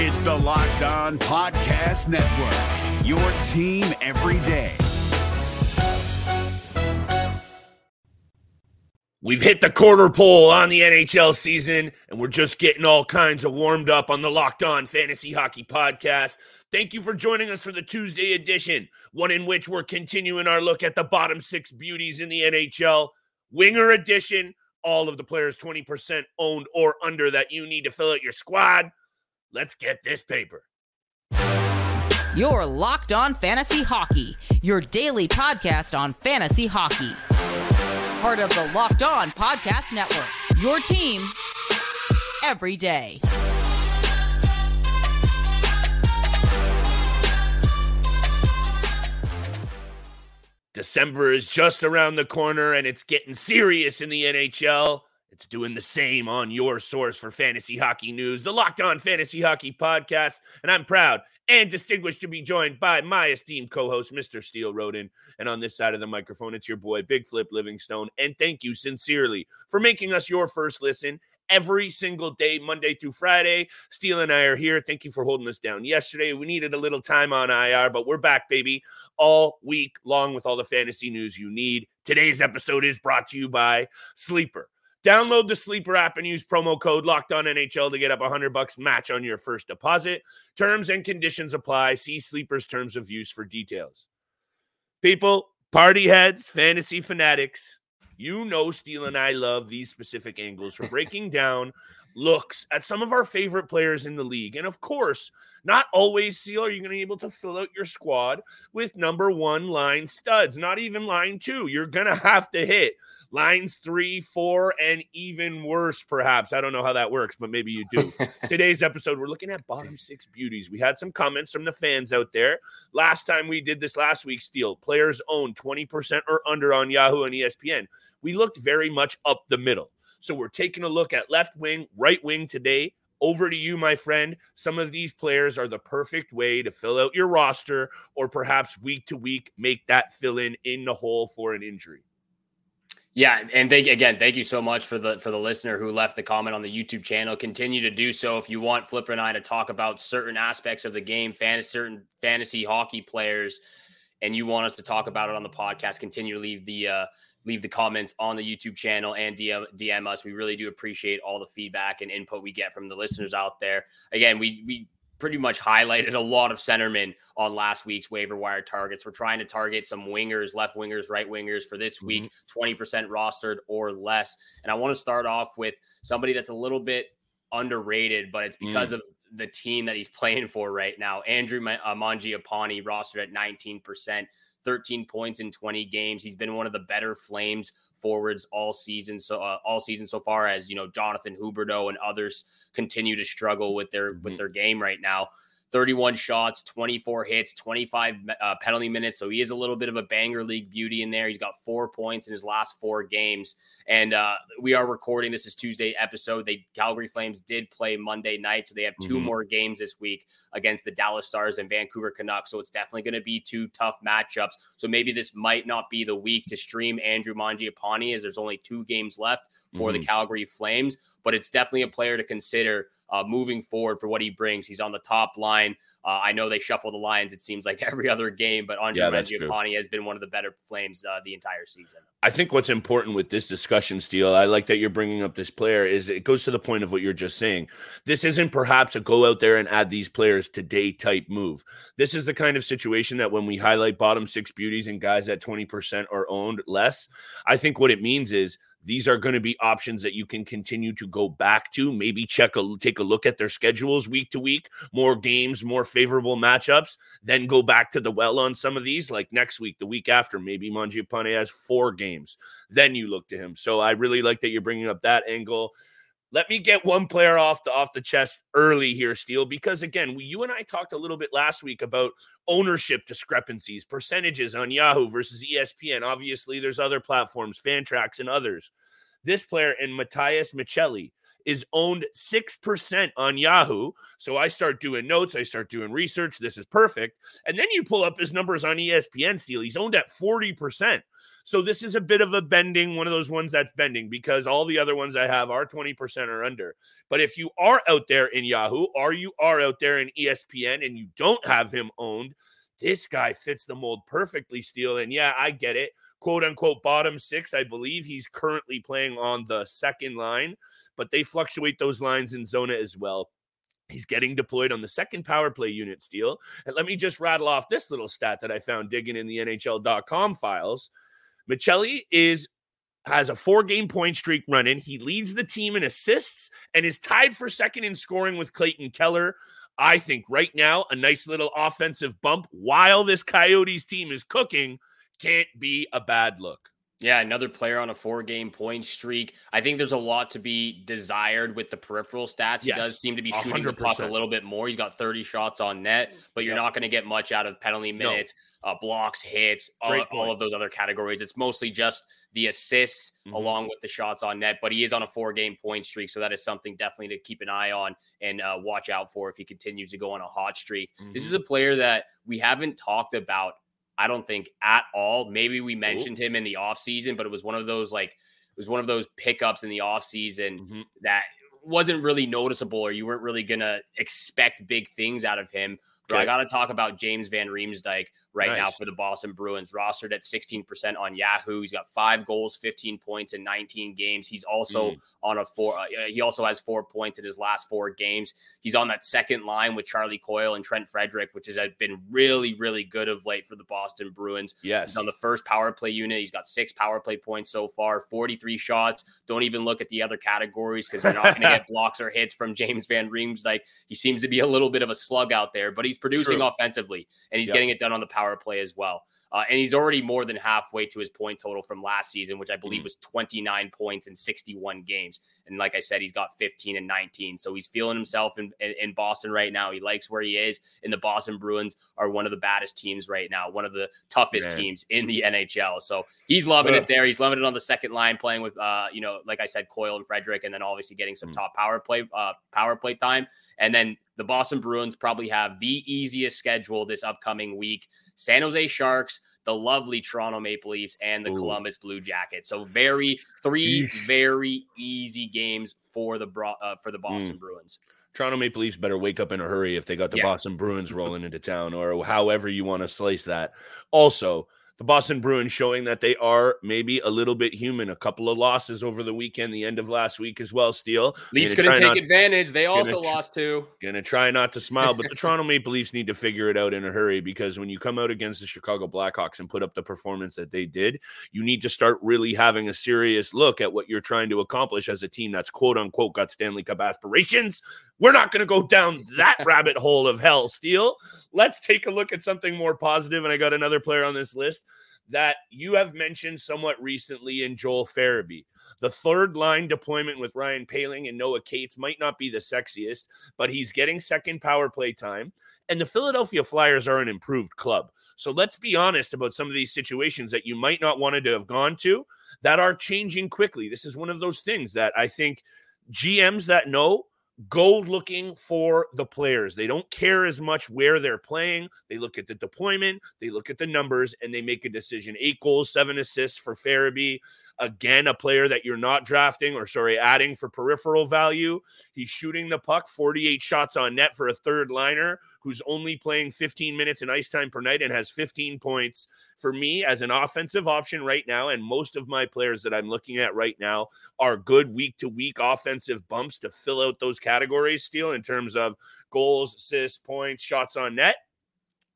It's the Locked On Podcast Network, your team every day. We've hit the quarter pole on the NHL season, and we're just getting all kinds of warmed up on the Locked On Fantasy Hockey Podcast. Thank you for joining us for the Tuesday edition, one in which we're continuing our look at the bottom six beauties in the NHL. Winger edition, all of the players 20% owned or under that you need to fill out your squad. Let's get this paper. Your Locked On Fantasy Hockey, your daily podcast on fantasy hockey. Part of the Locked On Podcast Network, your team every day. December is just around the corner and it's getting serious in the NHL. It's doing the same on your source for fantasy hockey news, the Locked On Fantasy Hockey Podcast. And I'm proud and distinguished to be joined by my esteemed co host, Mr. Steele Roden. And on this side of the microphone, it's your boy, Big Flip Livingstone. And thank you sincerely for making us your first listen every single day, Monday through Friday. Steele and I are here. Thank you for holding us down yesterday. We needed a little time on IR, but we're back, baby, all week long with all the fantasy news you need. Today's episode is brought to you by Sleeper. Download the Sleeper app and use promo code Locked On NHL to get up 100 bucks match on your first deposit. Terms and conditions apply. See Sleeper's terms of use for details. People, party heads, fantasy fanatics, you know Steele and I love these specific angles for breaking down looks at some of our favorite players in the league. And of course, not always, Steele, are you going to be able to fill out your squad with number one line studs, not even line two. You're going to have to hit lines three, four, and even worse, perhaps. I don't know how that works, but maybe you do. Today's episode, we're looking at bottom six beauties. We had some comments from the fans out there. Last time we did this last week, Steele, players own 20% or under on Yahoo and ESPN. We looked very much up the middle. So we're taking a look at left wing, right wing today. Over to you, my friend. Some of these players are the perfect way to fill out your roster or perhaps week to week make that fill in in the hole for an injury. Yeah, and thank again, thank you so much for the for the listener who left the comment on the YouTube channel. Continue to do so if you want Flipper and I to talk about certain aspects of the game, fantasy, certain fantasy hockey players, and you want us to talk about it on the podcast. Continue to leave the uh, leave the comments on the YouTube channel and DM, DM us. We really do appreciate all the feedback and input we get from the listeners out there. Again, we we pretty much highlighted a lot of centermen on last week's waiver wire targets. We're trying to target some wingers, left wingers, right wingers for this week, mm-hmm. 20% rostered or less. And I want to start off with somebody that's a little bit underrated, but it's because mm. of the team that he's playing for right now. Andrew uh, Mangiapane rostered at 19%, 13 points in 20 games. He's been one of the better Flames forwards all season so uh, all season so far as you know Jonathan Huberdeau and others continue to struggle with their mm-hmm. with their game right now. 31 shots, 24 hits, 25 uh, penalty minutes. So he is a little bit of a banger league beauty in there. He's got four points in his last four games. And uh, we are recording this is Tuesday episode. They Calgary Flames did play Monday night, so they have 2 mm-hmm. more games this week against the Dallas Stars and Vancouver Canucks. So it's definitely going to be two tough matchups. So maybe this might not be the week to stream Andrew Mangiapane as there's only two games left for mm-hmm. the Calgary Flames, but it's definitely a player to consider uh, moving forward for what he brings. He's on the top line. Uh, I know they shuffle the lines, it seems like every other game, but Andre yeah, Mangiapane has been one of the better Flames uh, the entire season. I think what's important with this discussion, Steele, I like that you're bringing up this player, is it goes to the point of what you're just saying. This isn't perhaps a go out there and add these players today type move. This is the kind of situation that when we highlight bottom six beauties and guys at 20% are owned less, I think what it means is these are going to be options that you can continue to go back to. Maybe check a take a look at their schedules week to week, more games, more favorable matchups. Then go back to the well on some of these, like next week, the week after. Maybe Mangiapane has four games. Then you look to him. So I really like that you're bringing up that angle. Let me get one player off the off the chest early here, Steele, because again, we, you and I talked a little bit last week about ownership discrepancies, percentages on Yahoo versus ESPN. Obviously, there's other platforms, Fantrax and others. This player and Matias Maccelli is owned 6% on Yahoo. So I start doing notes, I start doing research. This is perfect. And then you pull up his numbers on ESPN Steele. He's owned at 40%. So this is a bit of a bending, one of those ones that's bending because all the other ones I have are 20% or under. But if you are out there in Yahoo or you are out there in ESPN and you don't have him owned, this guy fits the mold perfectly, Steele. And yeah, I get it. Quote unquote bottom six. I believe he's currently playing on the second line, but they fluctuate those lines in Zona as well. He's getting deployed on the second power play unit, Steele. And let me just rattle off this little stat that I found digging in the NHL.com files. Maccelli is has a four game point streak running. He leads the team in assists and is tied for second in scoring with Clayton Keller. I think right now, a nice little offensive bump while this Coyotes team is cooking can't be a bad look. Yeah, another player on a four game point streak. I think there's a lot to be desired with the peripheral stats. He does seem to be shooting 100%. the puck a little bit more. He's got 30 shots on net, but you're yep. not going to get much out of penalty minutes. No uh, blocks, hits, all, all, of those other categories. It's mostly just the assists mm-hmm. along with the shots on net, but he is on a four game point streak. So that is something definitely to keep an eye on and uh, watch out for if he continues to go on a hot streak. Mm-hmm. This is mm-hmm. a player that we haven't talked about, I don't think, at all. Maybe we mentioned Ooh. him in the offseason, but it was one of those like, it was one of those pickups in the offseason mm-hmm. that wasn't really noticeable or you weren't really going to expect big things out of him. But I got to talk about James Van Riemsdyk right nice. now for the Boston Bruins, rostered at 16% on Yahoo. He's got five goals, 15 points in 19 games. He's also mm. on a four, uh, he also has four points in his last four games. He's on that second line with Charlie Coyle and Trent Frederick, which has been really, really good of late for the Boston Bruins. Yes. He's on the first power play unit. He's got six power play points so far, 43 shots. Don't even look at the other categories because you're not going to get blocks or hits from James Van Riemsdyk. He seems to be a little bit of a slug out there, but he's producing True. offensively and he's yep. getting it done on the power play as well. Uh, and he's already more than halfway to his point total from last season, which I believe mm. was 29 points in 61 games. And like I said, he's got 15 and 19. So he's feeling himself in, in, in, Boston right now. He likes where he is. And the Boston Bruins are one of the baddest teams right now, one of the toughest Man. teams in the NHL. So he's loving Ugh. it there. He's loving it on the second line, playing with, uh, you know, like I said, Coyle and Frederic, and then obviously getting some mm. top power play, uh, power play time. And then the Boston Bruins probably have the easiest schedule this upcoming week. San Jose Sharks, the lovely Toronto Maple Leafs, and the Ooh. Columbus Blue Jackets. So very three very easy games for the uh, for the Boston mm. Bruins. Toronto Maple Leafs better wake up in a hurry if they got the yeah. Boston Bruins rolling into town, or however you want to slice that. Also, the Boston Bruins showing that they are maybe a little bit human. A couple of losses over the weekend, the end of last week as well. Steele Leafs going to take not, advantage. They also tr- lost too. Gonna try not to smile, but the Toronto Maple Leafs need to figure it out in a hurry because when you come out against the Chicago Blackhawks and put up the performance that they did, you need to start really having a serious look at what you're trying to accomplish as a team that's quote unquote got Stanley Cup aspirations. We're not going to go down that rabbit hole of hell, Steele. Let's take a look at something more positive. And I got another player on this list that you have mentioned somewhat recently in Joel Farabee. The third line deployment with Ryan Poehling and Noah Cates might not be the sexiest, but he's getting second power play time. And the Philadelphia Flyers are an improved club. So let's be honest about some of these situations that you might not wanted to have gone to that are changing quickly. This is one of those things that I think GMs that know go looking for the players. They don't care as much where they're playing. They look at the deployment, they look at the numbers, and they make a decision. Eight goals, seven assists for Farabee. Again, a player that you're not drafting or sorry, adding for peripheral value. He's shooting the puck, 48 shots on net for a third liner who's only playing 15 minutes in ice time per night and has 15 points. For me, as an offensive option right now, and most of my players that I'm looking at right now are good week to week offensive bumps to fill out those categories, Steele, in terms of goals, assists, points, shots on net.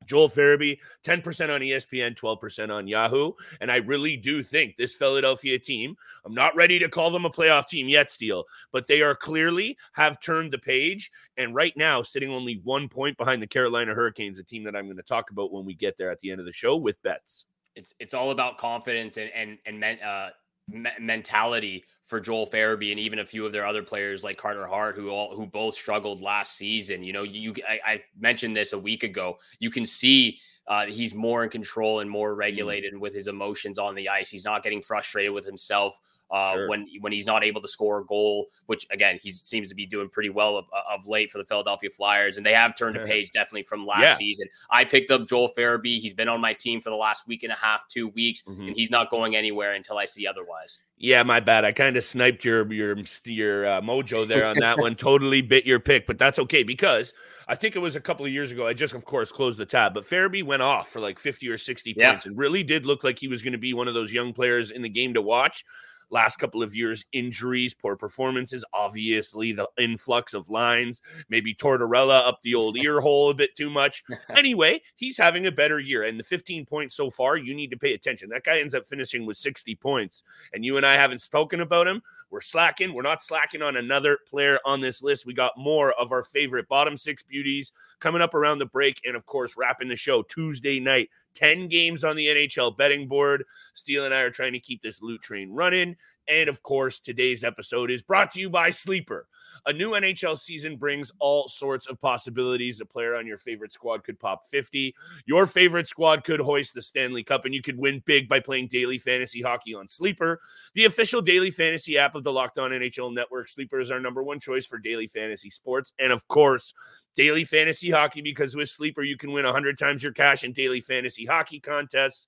Joel Farabee, 10% on ESPN, 12% on Yahoo. And I really do think this Philadelphia team, I'm not ready to call them a playoff team yet, Steele, but they are clearly have turned the page. And right now, sitting only one point behind the Carolina Hurricanes, a team that I'm going to talk about when we get there at the end of the show with bets. It's it's all about confidence and and and men, uh, me- mentality for Joel Farabee and even a few of their other players like Carter Hart, who all who both struggled last season. You know, you I, I mentioned this a week ago. You can see uh, he's more in control and more mm-hmm. regulated mm. with his emotions on the ice. He's not getting frustrated with himself uh, sure. when when he's not able to score a goal, which again he seems to be doing pretty well of, of late for the Philadelphia Flyers, and they have turned a page definitely from last yeah. season. I picked up Joel Farabee. He's been on my team for the last week and a half, two weeks, mm-hmm. and he's not going anywhere until I see otherwise. Yeah, my bad. I kind of sniped your your your uh, mojo there on that one. Totally bit your pick, but that's okay because I think it was a couple of years ago. I just, of course, closed the tab, but Farabee went off for like 50 or 60 yeah. points and really did look like he was going to be one of those young players in the game to watch last couple of years injuries poor performances obviously the influx of lines maybe tortorella up the old ear hole a bit too much. Anyway he's having a better year and the 15 points so far you need to pay attention. That guy ends up finishing with 60 points and you and i haven't spoken about him. We're slacking. We're not slacking on another player on this list. We got more of our favorite bottom six beauties coming up around the break and of course wrapping the show tuesday night 10 games on the NHL betting board. Steele and I are trying to keep this loot train running. And of course, today's episode is brought to you by Sleeper. A new NHL season brings all sorts of possibilities. A player on your favorite squad could pop 50. Your favorite squad could hoist the Stanley Cup, and you could win big by playing daily fantasy hockey on Sleeper, the official daily fantasy app of the Locked On NHL Network. Sleeper is our number one choice for daily fantasy sports. And of course, daily fantasy hockey because with Sleeper, you can win 100 times your cash in daily fantasy hockey contests.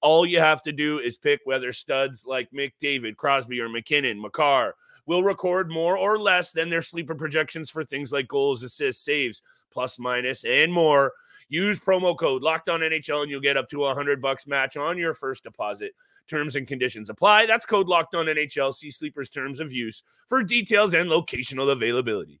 All you have to do is pick whether studs like McDavid, Crosby, or MacKinnon, Makar will record more or less than their sleeper projections for things like goals, assists, saves, plus, minus, and more. Use promo code Locked On NHL and you'll get up to a hundred bucks match on your first deposit. Terms and conditions apply. That's code Locked On NHL. See Sleeper's terms of use for details and locational availability.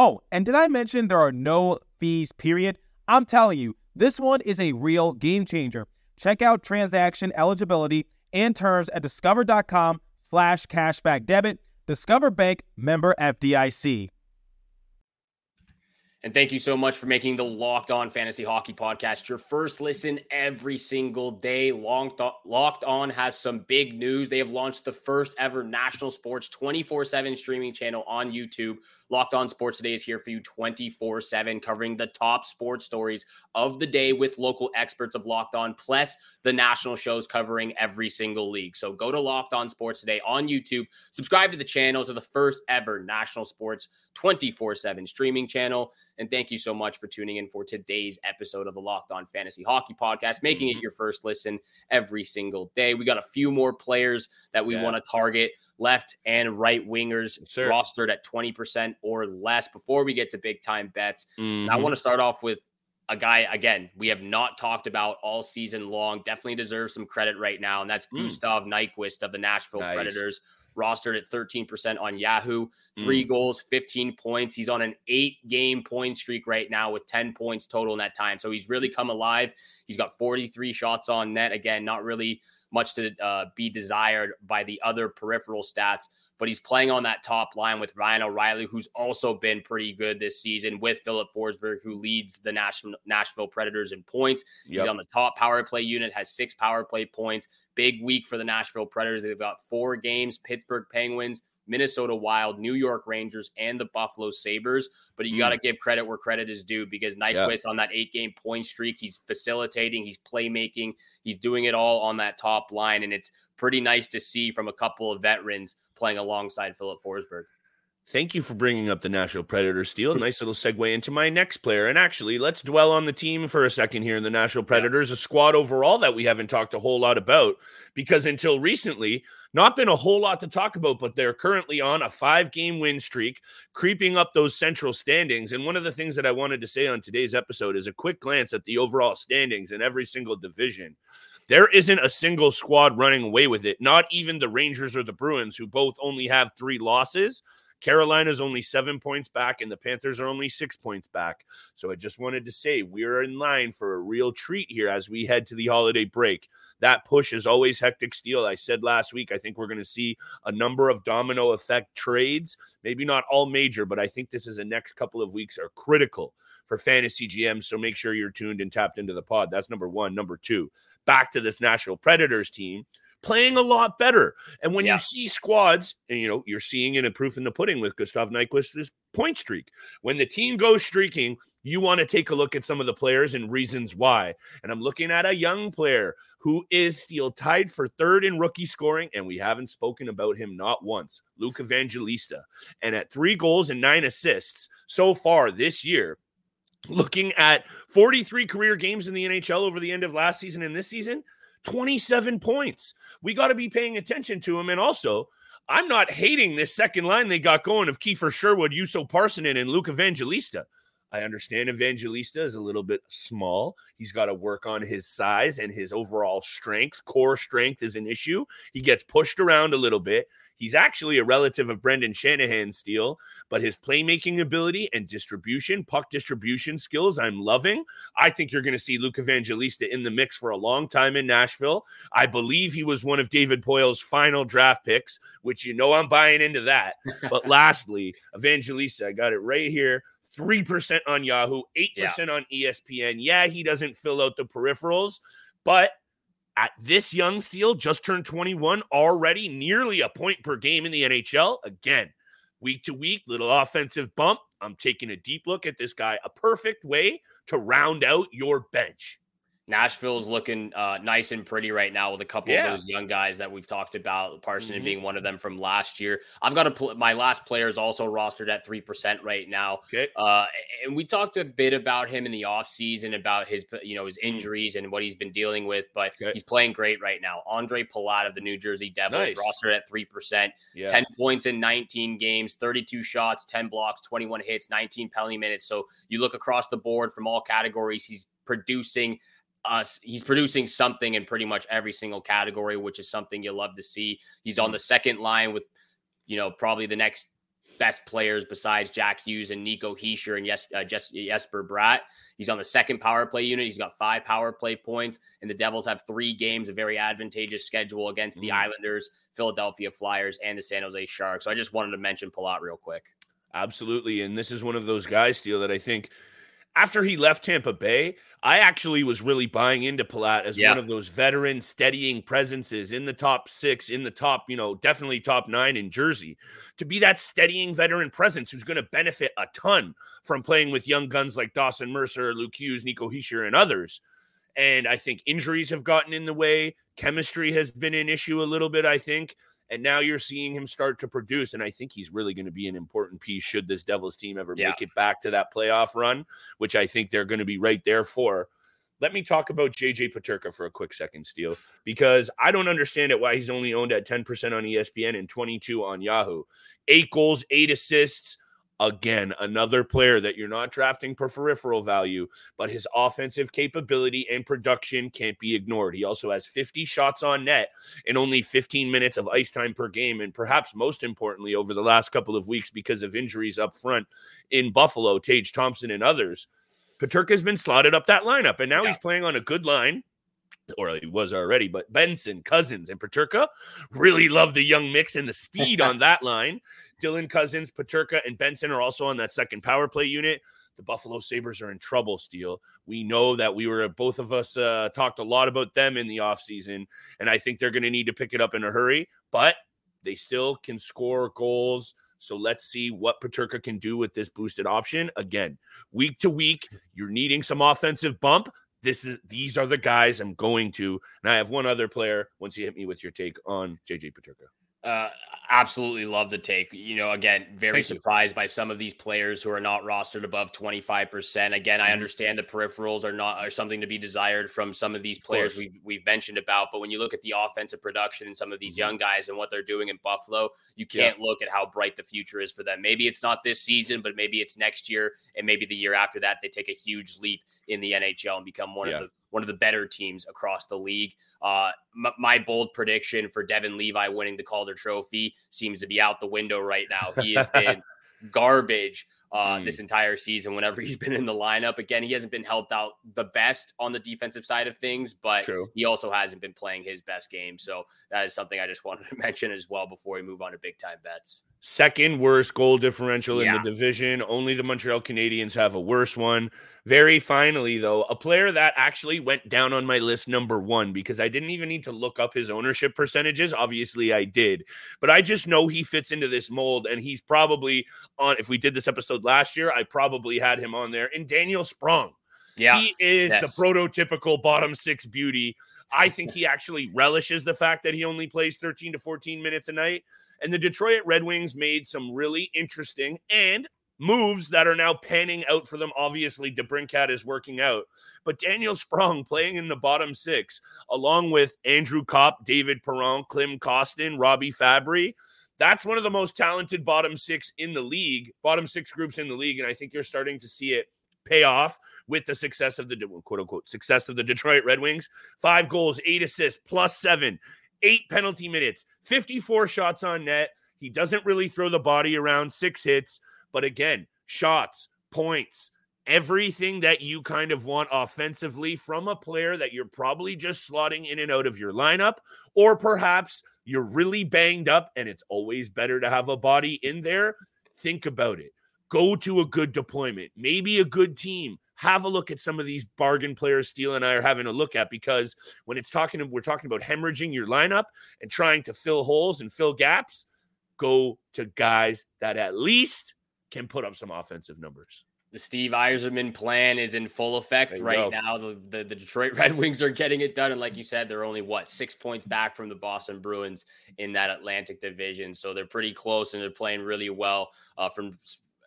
Oh, and did I mention there are no fees, period? I'm telling you, this one is a real game changer. Check out transaction eligibility and terms at discover.com slash cashback debit. Discover Bank member FDIC. And thank you so much for making the Locked On Fantasy Hockey Podcast your first listen every single day. Locked On has some big news. They have launched the first ever national sports 24 7 streaming channel on YouTube. Locked On Sports Today is here for you 24 7, covering the top sports stories of the day with local experts of Locked On, plus the national shows covering every single league. So go to Locked On Sports Today on YouTube, subscribe to the channel to the first ever national sports 24 7 streaming channel. And thank you so much for tuning in for today's episode of the Locked On Fantasy Hockey Podcast, making it mm-hmm. your first listen every single day. We got a few more players that we yeah. want to target left and right wingers sure. rostered at 20% or less before we get to big time bets. Mm-hmm. I want to start off with a guy, again, we have not talked about all season long, definitely deserves some credit right now, and that's mm. Gustav Nyquist of the Nashville nice. Predators. Rostered at 13% on Yahoo, three mm. goals, 15 points. He's on an eight game point streak right now with 10 points total in that time. So he's really come alive. He's got 43 shots on net. Again, not really much to uh, be desired by the other peripheral stats. But he's playing on that top line with Ryan O'Reilly, who's also been pretty good this season, with Filip Forsberg, who leads the Nashville, Nashville Predators in points. Yep. He's on the top power play unit, has six power play points. Big week for the Nashville Predators. They've got four games Pittsburgh Penguins, Minnesota Wild, New York Rangers, and the Buffalo Sabres. But you mm. got to give credit where credit is due because Nyquist yeah. on that eight game point streak, he's facilitating, he's playmaking, he's doing it all on that top line. And it's pretty nice to see from a couple of veterans playing alongside Filip Forsberg. Thank you for bringing up the Nashville Predator Steele. Nice little segue into my next player. And actually, let's dwell on the team for a second here in the Nashville Predators, a squad overall that we haven't talked a whole lot about because until recently, not been a whole lot to talk about, but they're currently on a five game win streak, creeping up those central standings. And one of the things that I wanted to say on today's episode is a quick glance at the overall standings in every single division. There isn't a single squad running away with it, not even the Rangers or the Bruins, who both only have three losses Carolina's only seven points back, and the Panthers are only six points back. So I just wanted to say we're in line for a real treat here as we head to the holiday break. That push is always hectic Steele. I said last week, I think we're going to see a number of domino effect trades, maybe not all major, but I think this is the next couple of weeks are critical for fantasy GMs. So make sure you're tuned and tapped into the pod. That's number one. Number two, back to this Nashville Predators team playing a lot better. And when yeah. you see squads, and you know, you're seeing it in proof in the pudding with Gustav Nyquist's point streak. When the team goes streaking, you want to take a look at some of the players and reasons why. And I'm looking at a young player who is still tied for third in rookie scoring, and we haven't spoken about him not once. Luke Evangelista. And at three goals and nine assists so far this year, looking at 43 career games in the NHL over the end of last season and this season, 27 points. We got to be paying attention to him. And also, I'm not hating this second line they got going of Kiefer Sherwood, Juuso Parssinen, and Luke Evangelista. I understand Evangelista is a little bit small. He's got to work on his size and his overall strength. Core strength is an issue. He gets pushed around a little bit. He's actually a relative of Brendan Shanahan Steele, but his playmaking ability and distribution, puck distribution skills, I'm loving. I think you're going to see Luke Evangelista in the mix for a long time in Nashville. I believe he was one of David Poile's final draft picks, which you know I'm buying into that. But lastly, Evangelista, I got it right here. 3% on Yahoo, 8% yeah. on ESPN. Yeah, he doesn't fill out the peripherals, but at this young Steele, just turned 21, already nearly a point per game in the NHL. Again, week to week, little offensive bump. I'm taking a deep look at this guy. A perfect way to round out your bench. Nashville's looking uh, nice and pretty right now with a couple yeah. of those young guys that we've talked about, Parson mm-hmm. being one of them from last year. I've got a pl- my last player is also rostered at 3% right now. Okay. Uh, and we talked a bit about him in the offseason, about his, you know, his mm. injuries and what he's been dealing with, but okay. he's playing great right now. Ondrej Palat of the New Jersey Devils nice. rostered at 3%, yeah. 10 points in 19 games, 32 shots, 10 blocks, 21 hits, 19 penalty minutes. So you look across the board from all categories, he's producing – us. He's producing something in pretty much every single category, which is something you love to see. He's on mm-hmm. the second line with, you know, probably the next best players besides Jack Hughes and Nico Hischier and yes, uh, Jesper Bratt. He's on the second power play unit. He's got five power play points, and the Devils have three games, a very advantageous schedule against mm. the Islanders, Philadelphia Flyers, and the San Jose Sharks. So I just wanted to mention Palat real quick. Absolutely. And this is one of those guys, Steele, that I think after he left Tampa Bay, I actually was really buying into Palat as yeah. one of those veteran steadying presences in the top six, in the top, you know, definitely top nine in Jersey. To be that steadying veteran presence who's going to benefit a ton from playing with young guns like Dawson Mercer, Luke Hughes, Nico Hischier, and others. And I think injuries have gotten in the way. Chemistry has been an issue a little bit, I think. And now you're seeing him start to produce. And I think he's really going to be an important piece should this Devils team ever yeah. make it back to that playoff run, which I think they're going to be right there for. Let me talk about JJ Peterka for a quick second, Steele, because I don't understand it why he's only owned at 10% on ESPN and 22 on Yahoo. Eight goals, eight assists Again, another player that you're not drafting per peripheral value, but his offensive capability and production can't be ignored. He also has 50 shots on net and only 15 minutes of ice time per game. And perhaps most importantly, over the last couple of weeks, because of injuries up front in Buffalo, Tage Thompson and others, Peterka has been slotted up that lineup. And now yeah. he's playing on a good line or he was already, but Benson, Cozens, and Peterka really love the young mix and the speed on that line. Dylan Cozens, Peterka, and Benson are also on that second power play unit. The Buffalo Sabres are in trouble, Steele. We know that we were both of us uh, talked a lot about them in the offseason, and I think they're going to need to pick it up in a hurry, but they still can score goals. So let's see what Peterka can do with this boosted option. Again, week to week, you're needing some offensive bump. This is these are the guys I'm going to. And I have one other player once you hit me with your take on JJ Peterka. Uh, absolutely love the take. You know, again, very Thank surprised you. by some of these players who are not rostered above 25%. Again, mm-hmm. I understand the peripherals are not are something to be desired from some of these players of we've we've mentioned about, but when you look at the offensive production and some of these mm-hmm. young guys and what they're doing in Buffalo, you can't yeah. look at how bright the future is for them. Maybe it's not this season, but maybe it's next year and maybe the year after that they take a huge leap in the NHL and become one yeah. of the one of the better teams across the league. Uh, m- my bold prediction for Devon Levi winning the Calder Trophy seems to be out the window right now. He has been garbage uh, mm. this entire season whenever he's been in the lineup. Again, he hasn't been helped out the best on the defensive side of things, but he also hasn't been playing his best game. So that is something I just wanted to mention as well before we move on to big time bets. Second worst goal differential in the division. Only the Montreal Canadiens have a worse one. Very finally, though, a player that actually went down on my list number one because I didn't even need to look up his ownership percentages. Obviously, I did, but I just know he fits into this mold, and he's probably on. If we did this episode last year, I probably had him on there. And Daniel Sprong, yeah, he is yes. the prototypical bottom six beauty. I think he actually relishes the fact that he only plays 13 to 14 minutes a night. And the Detroit Red Wings made some really interesting and moves that are now panning out for them. Obviously, DeBrincat is working out, but Daniel Sprong playing in the bottom six, along with Andrew Copp, David Perron, Klim Kostin, Robby Fabbri. That's one of the most talented bottom six in the league, bottom six groups in the league. And I think you're starting to see it pay off with the success of the quote unquote success of the Detroit Red Wings. Five goals, eight assists, plus seven eight penalty minutes, 54 shots on net. He doesn't really throw the body around, six hits. But again, shots, points, everything that you kind of want offensively from a player that you're probably just slotting in and out of your lineup, or perhaps you're really banged up and it's always better to have a body in there. Think about it. Go to a good deployment, maybe a good team, have a look at some of these bargain players Steele and I are having a look at because when it's talking, we're talking about hemorrhaging your lineup and trying to fill holes and fill gaps. Go to guys that at least can put up some offensive numbers. The Steve Yzerman plan is in full effect right go. now. The, the, the Detroit Red Wings are getting it done, and like you said, they're only what six points back from the Boston Bruins in that Atlantic Division, so they're pretty close and they're playing really well uh, from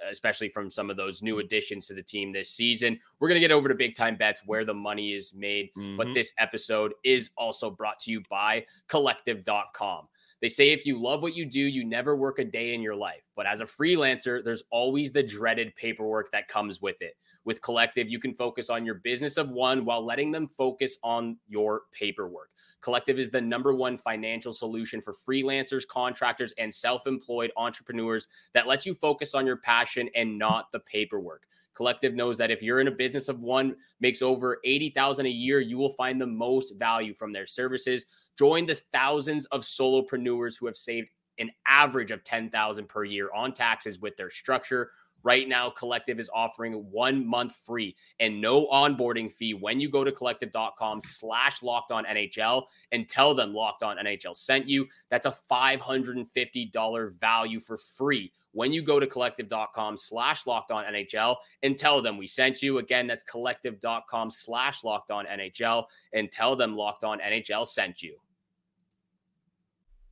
especially from some of those new additions to the team this season. We're going to get over to big time bets where the money is made. Mm-hmm. But this episode is also brought to you by collective.com. They say if you love what you do, you never work a day in your life. But as a freelancer, there's always the dreaded paperwork that comes with it. With Collective, you can focus on your business of one while letting them focus on your paperwork. Collective is the number one financial solution for freelancers, contractors, and self employed entrepreneurs that lets you focus on your passion and not the paperwork. Collective knows that if you're in a business of one makes over 80,000 a year, you will find the most value from their services. Join the thousands of solopreneurs who have saved an average of 10,000 per year on taxes with their structure Right now, Collective is offering one month free and no onboarding fee when you go to collective.com slash locked on NHL and tell them locked on NHL sent you. That's a $550 value for free when you go to collective.com slash locked on NHL and tell them we sent you. Again, that's collective.com slash locked on NHL and tell them locked on NHL sent you.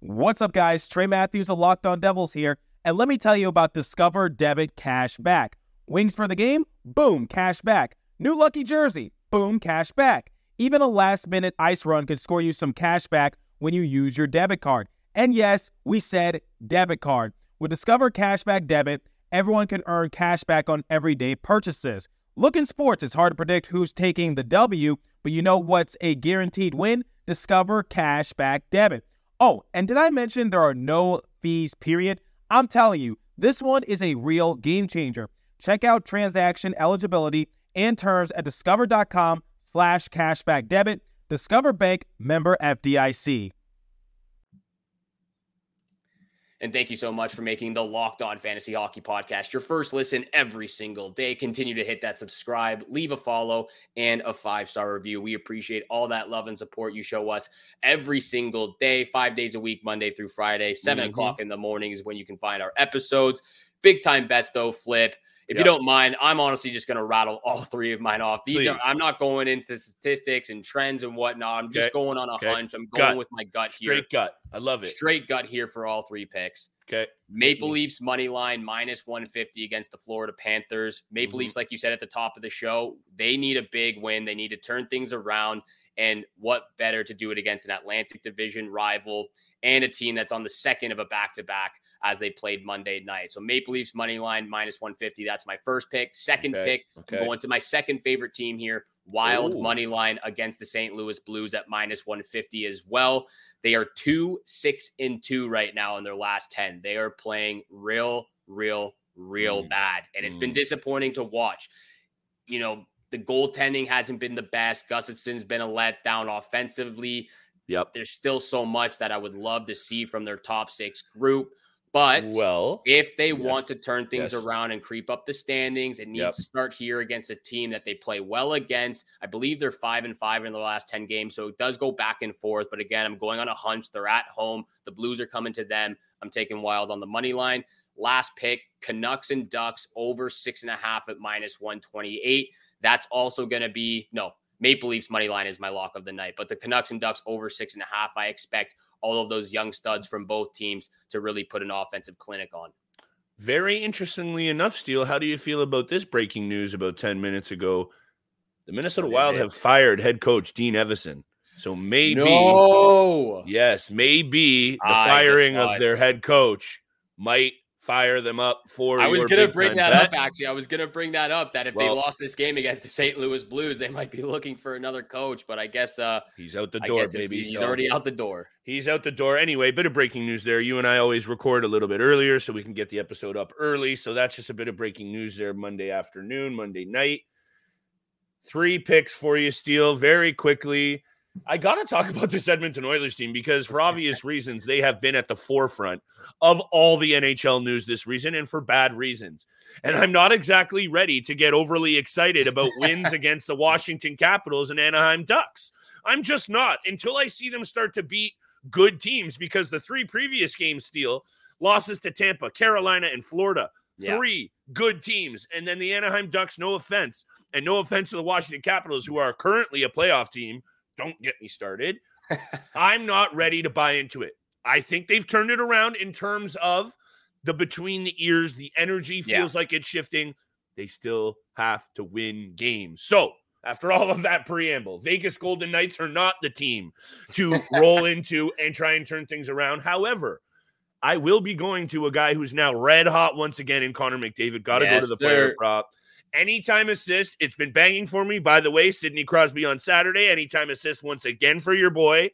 What's up, guys? Trey Matthews of Locked On Devils here. And let me tell you about Discover Debit Cash Back. Wings for the game? Boom, cash back. New lucky jersey? Boom, cash back. Even a last minute ice run could score you some cash back when you use your debit card. And yes, we said debit card. With Discover Cashback Debit, everyone can earn cash back on everyday purchases. Look in sports, it's hard to predict who's taking the W, but you know what's a guaranteed win? Discover Cashback Debit. Oh, and did I mention there are no fees, period? I'm telling you, this one is a real game changer. Check out transaction eligibility and terms at discover.com slash cashback debit. Discover Bank member FDIC. And thank you so much for making the Locked On Fantasy Hockey Podcast your first listen every single day. Continue to hit that subscribe, leave a follow, and a five star review. We appreciate all that love and support you show us every single day, five days a week, Monday through Friday, 7 mm-hmm. o'clock in the morning is when you can find our episodes. Big time bets, though, Flip. If yep. you don't mind, I'm honestly just going to rattle all three of mine off. These Please. are I'm not going into statistics and trends and whatnot. I'm just okay. going on a okay. hunch. I'm going gut. with my gut here. Straight gut. I love it. Straight gut here for all three picks. Okay. Maple Leafs money line minus 150 against the Florida Panthers. Maple mm-hmm. Leafs, like you said at the top of the show, they need a big win. They need to turn things around. And what better to do it against an Atlantic Division rival and a team that's on the second of a back to back as they played Monday night. So Maple Leafs money line minus 150. That's my first pick. Second okay. pick, okay. I'm going to my second favorite team here, wild Ooh. money line against the St. Louis Blues at minus 150 as well. They are two, six, and two right now in their last 10. They are playing real, real, real Mm. bad. And it's been Mm. disappointing to watch. You know, the goaltending hasn't been the best. Gustavsson's been a letdown offensively. Yep. There's still so much that I would love to see from their top six group. But Well, if they Yes. want to turn things Yes. around and creep up the standings, it needs Yep. to start here against a team that they play well against. I believe they're five and five in the last 10 games. So it does go back and forth. But again, I'm going on a hunch. They're at home. The Blues are coming to them. I'm taking wild on the money line. Last pick, Canucks and Ducks over six and a half at minus 128. That's also going to be no. Maple Leafs money line is my lock of the night, but the Canucks and Ducks over six and a half. I expect all of those young studs from both teams to really put an offensive clinic on. very interestingly enough, Steele, how do you feel about this breaking news about 10 minutes ago? The Minnesota What is Wild it? have fired head coach Dean Evason. So maybe, No. yes, maybe the I firing of their head coach might fire them up for I was your gonna bring that bet. up. Actually, I was gonna bring that up. That if they lost this game against the St. Louis Blues, they might be looking for another coach. But I guess uh, He's out the door, baby. he's so- already out the door. He's out the door. Anyway, bit of breaking news there. You and I always record a little bit earlier so we can get the episode up early. So that's just a bit of breaking news there Monday afternoon, Monday night. Three picks for you, Steele, very quickly. I got to talk about this Edmonton Oilers team because, for obvious reasons, they have been at the forefront of all the NHL news this season and for bad reasons. And I'm not exactly ready to get overly excited about wins against the Washington Capitals and Anaheim Ducks. I'm just not until I see them start to beat good teams because the three previous games, Steele, losses to Tampa, Carolina, and Florida. Yeah. Three good teams. And then the Anaheim Ducks, no offense. And no offense to the Washington Capitals, who are currently a playoff team. Don't get me started. I'm not ready to buy into it. I think they've turned it around in terms of the between the ears, the energy Yeah. feels like it's shifting. They still have to win games. So, after all of that preamble, Vegas Golden Knights are not the team to roll into and try and turn things around. However, I will be going to a guy who's now red hot once again in Connor McDavid. Got to go Yes, to the player sir. prop. Anytime assist, it's been banging for me. By the way, Sidney Crosby on Saturday. Anytime assist once again for your boy.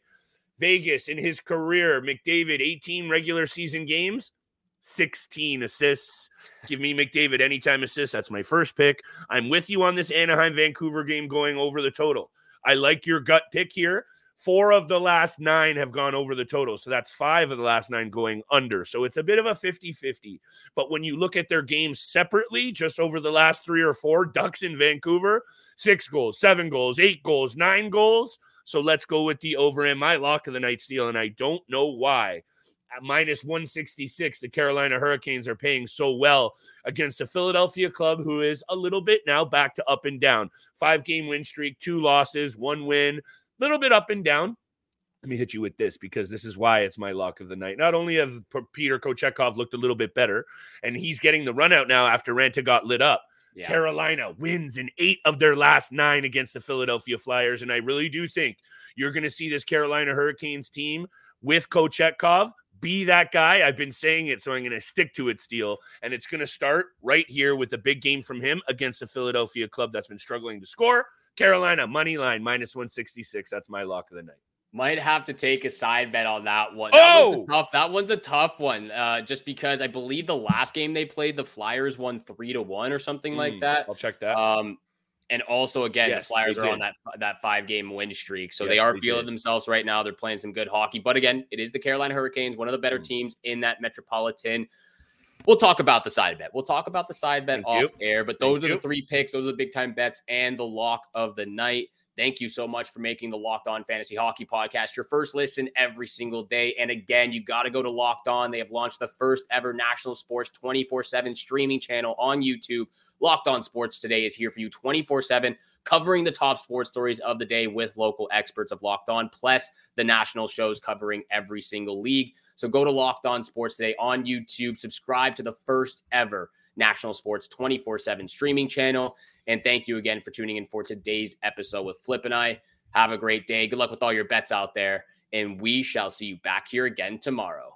Vegas in his career, McDavid, 18 regular season games, 16 assists. Give me McDavid anytime assist. That's my first pick. I'm with you on this Anaheim Vancouver game going over the total. I like your gut pick here. Four of the last nine have gone over the total. So that's five of the last nine going under. So it's a bit of a 50 50. But when you look at their games separately, just over the last three or four, Ducks in Vancouver, six goals, seven goals, eight goals, nine goals. So let's go with the over in my lock of the night Steele. And I don't know why. At minus 166, the Carolina Hurricanes are paying so well against a Philadelphia club who is a little bit now back to up and down. Five game win streak, two losses, one win, little bit up and down. Let me hit you with this because this is why it's my lock of the night. Not only have Peter Kochetkov looked a little bit better, and he's getting the run out now after Raanta got lit up. Yeah. Carolina wins in eight of their last nine against the Philadelphia Flyers. And I really do think you're going to see this Carolina Hurricanes team with Kochetkov be that guy. I've been saying it, so I'm going to stick to it, Steele. And it's going to start right here with a big game from him against the Philadelphia club that's been struggling to score. Carolina, money line, minus 166. That's my lock of the night. Might have to take a side bet on that one. That one's Oh! tough. That one's a tough one. Uh, just because I believe the last game they played, the Flyers won three to one or something like Mm, that. I'll check that. Um, and also again, Yes, the Flyers are on that that five game win streak, so they are they feeling did. themselves right now. They're playing some good hockey, but again, it is the Carolina Hurricanes, one of the better Mm. teams in that Metropolitan. We'll talk about the side bet. We'll talk about the side bet Thank off you. air, but Thank those are you. the three picks. Those are the big time bets and the lock of the night. Thank you so much for making the Locked On Fantasy Hockey Podcast your first listen every single day. And again, you got to go to Locked On. They have launched the first ever national sports 24 7 streaming channel on YouTube. Locked On Sports today is here for you 24 7, covering the top sports stories of the day with local experts of Locked On, plus the national shows covering every single league. So go to Locked On Sports today on YouTube, subscribe to the first ever national sports 24 7 streaming channel. And thank you again for tuning in for today's episode with Flip and I. Have a great day. Good luck with all your bets out there. And we shall see you back here again tomorrow.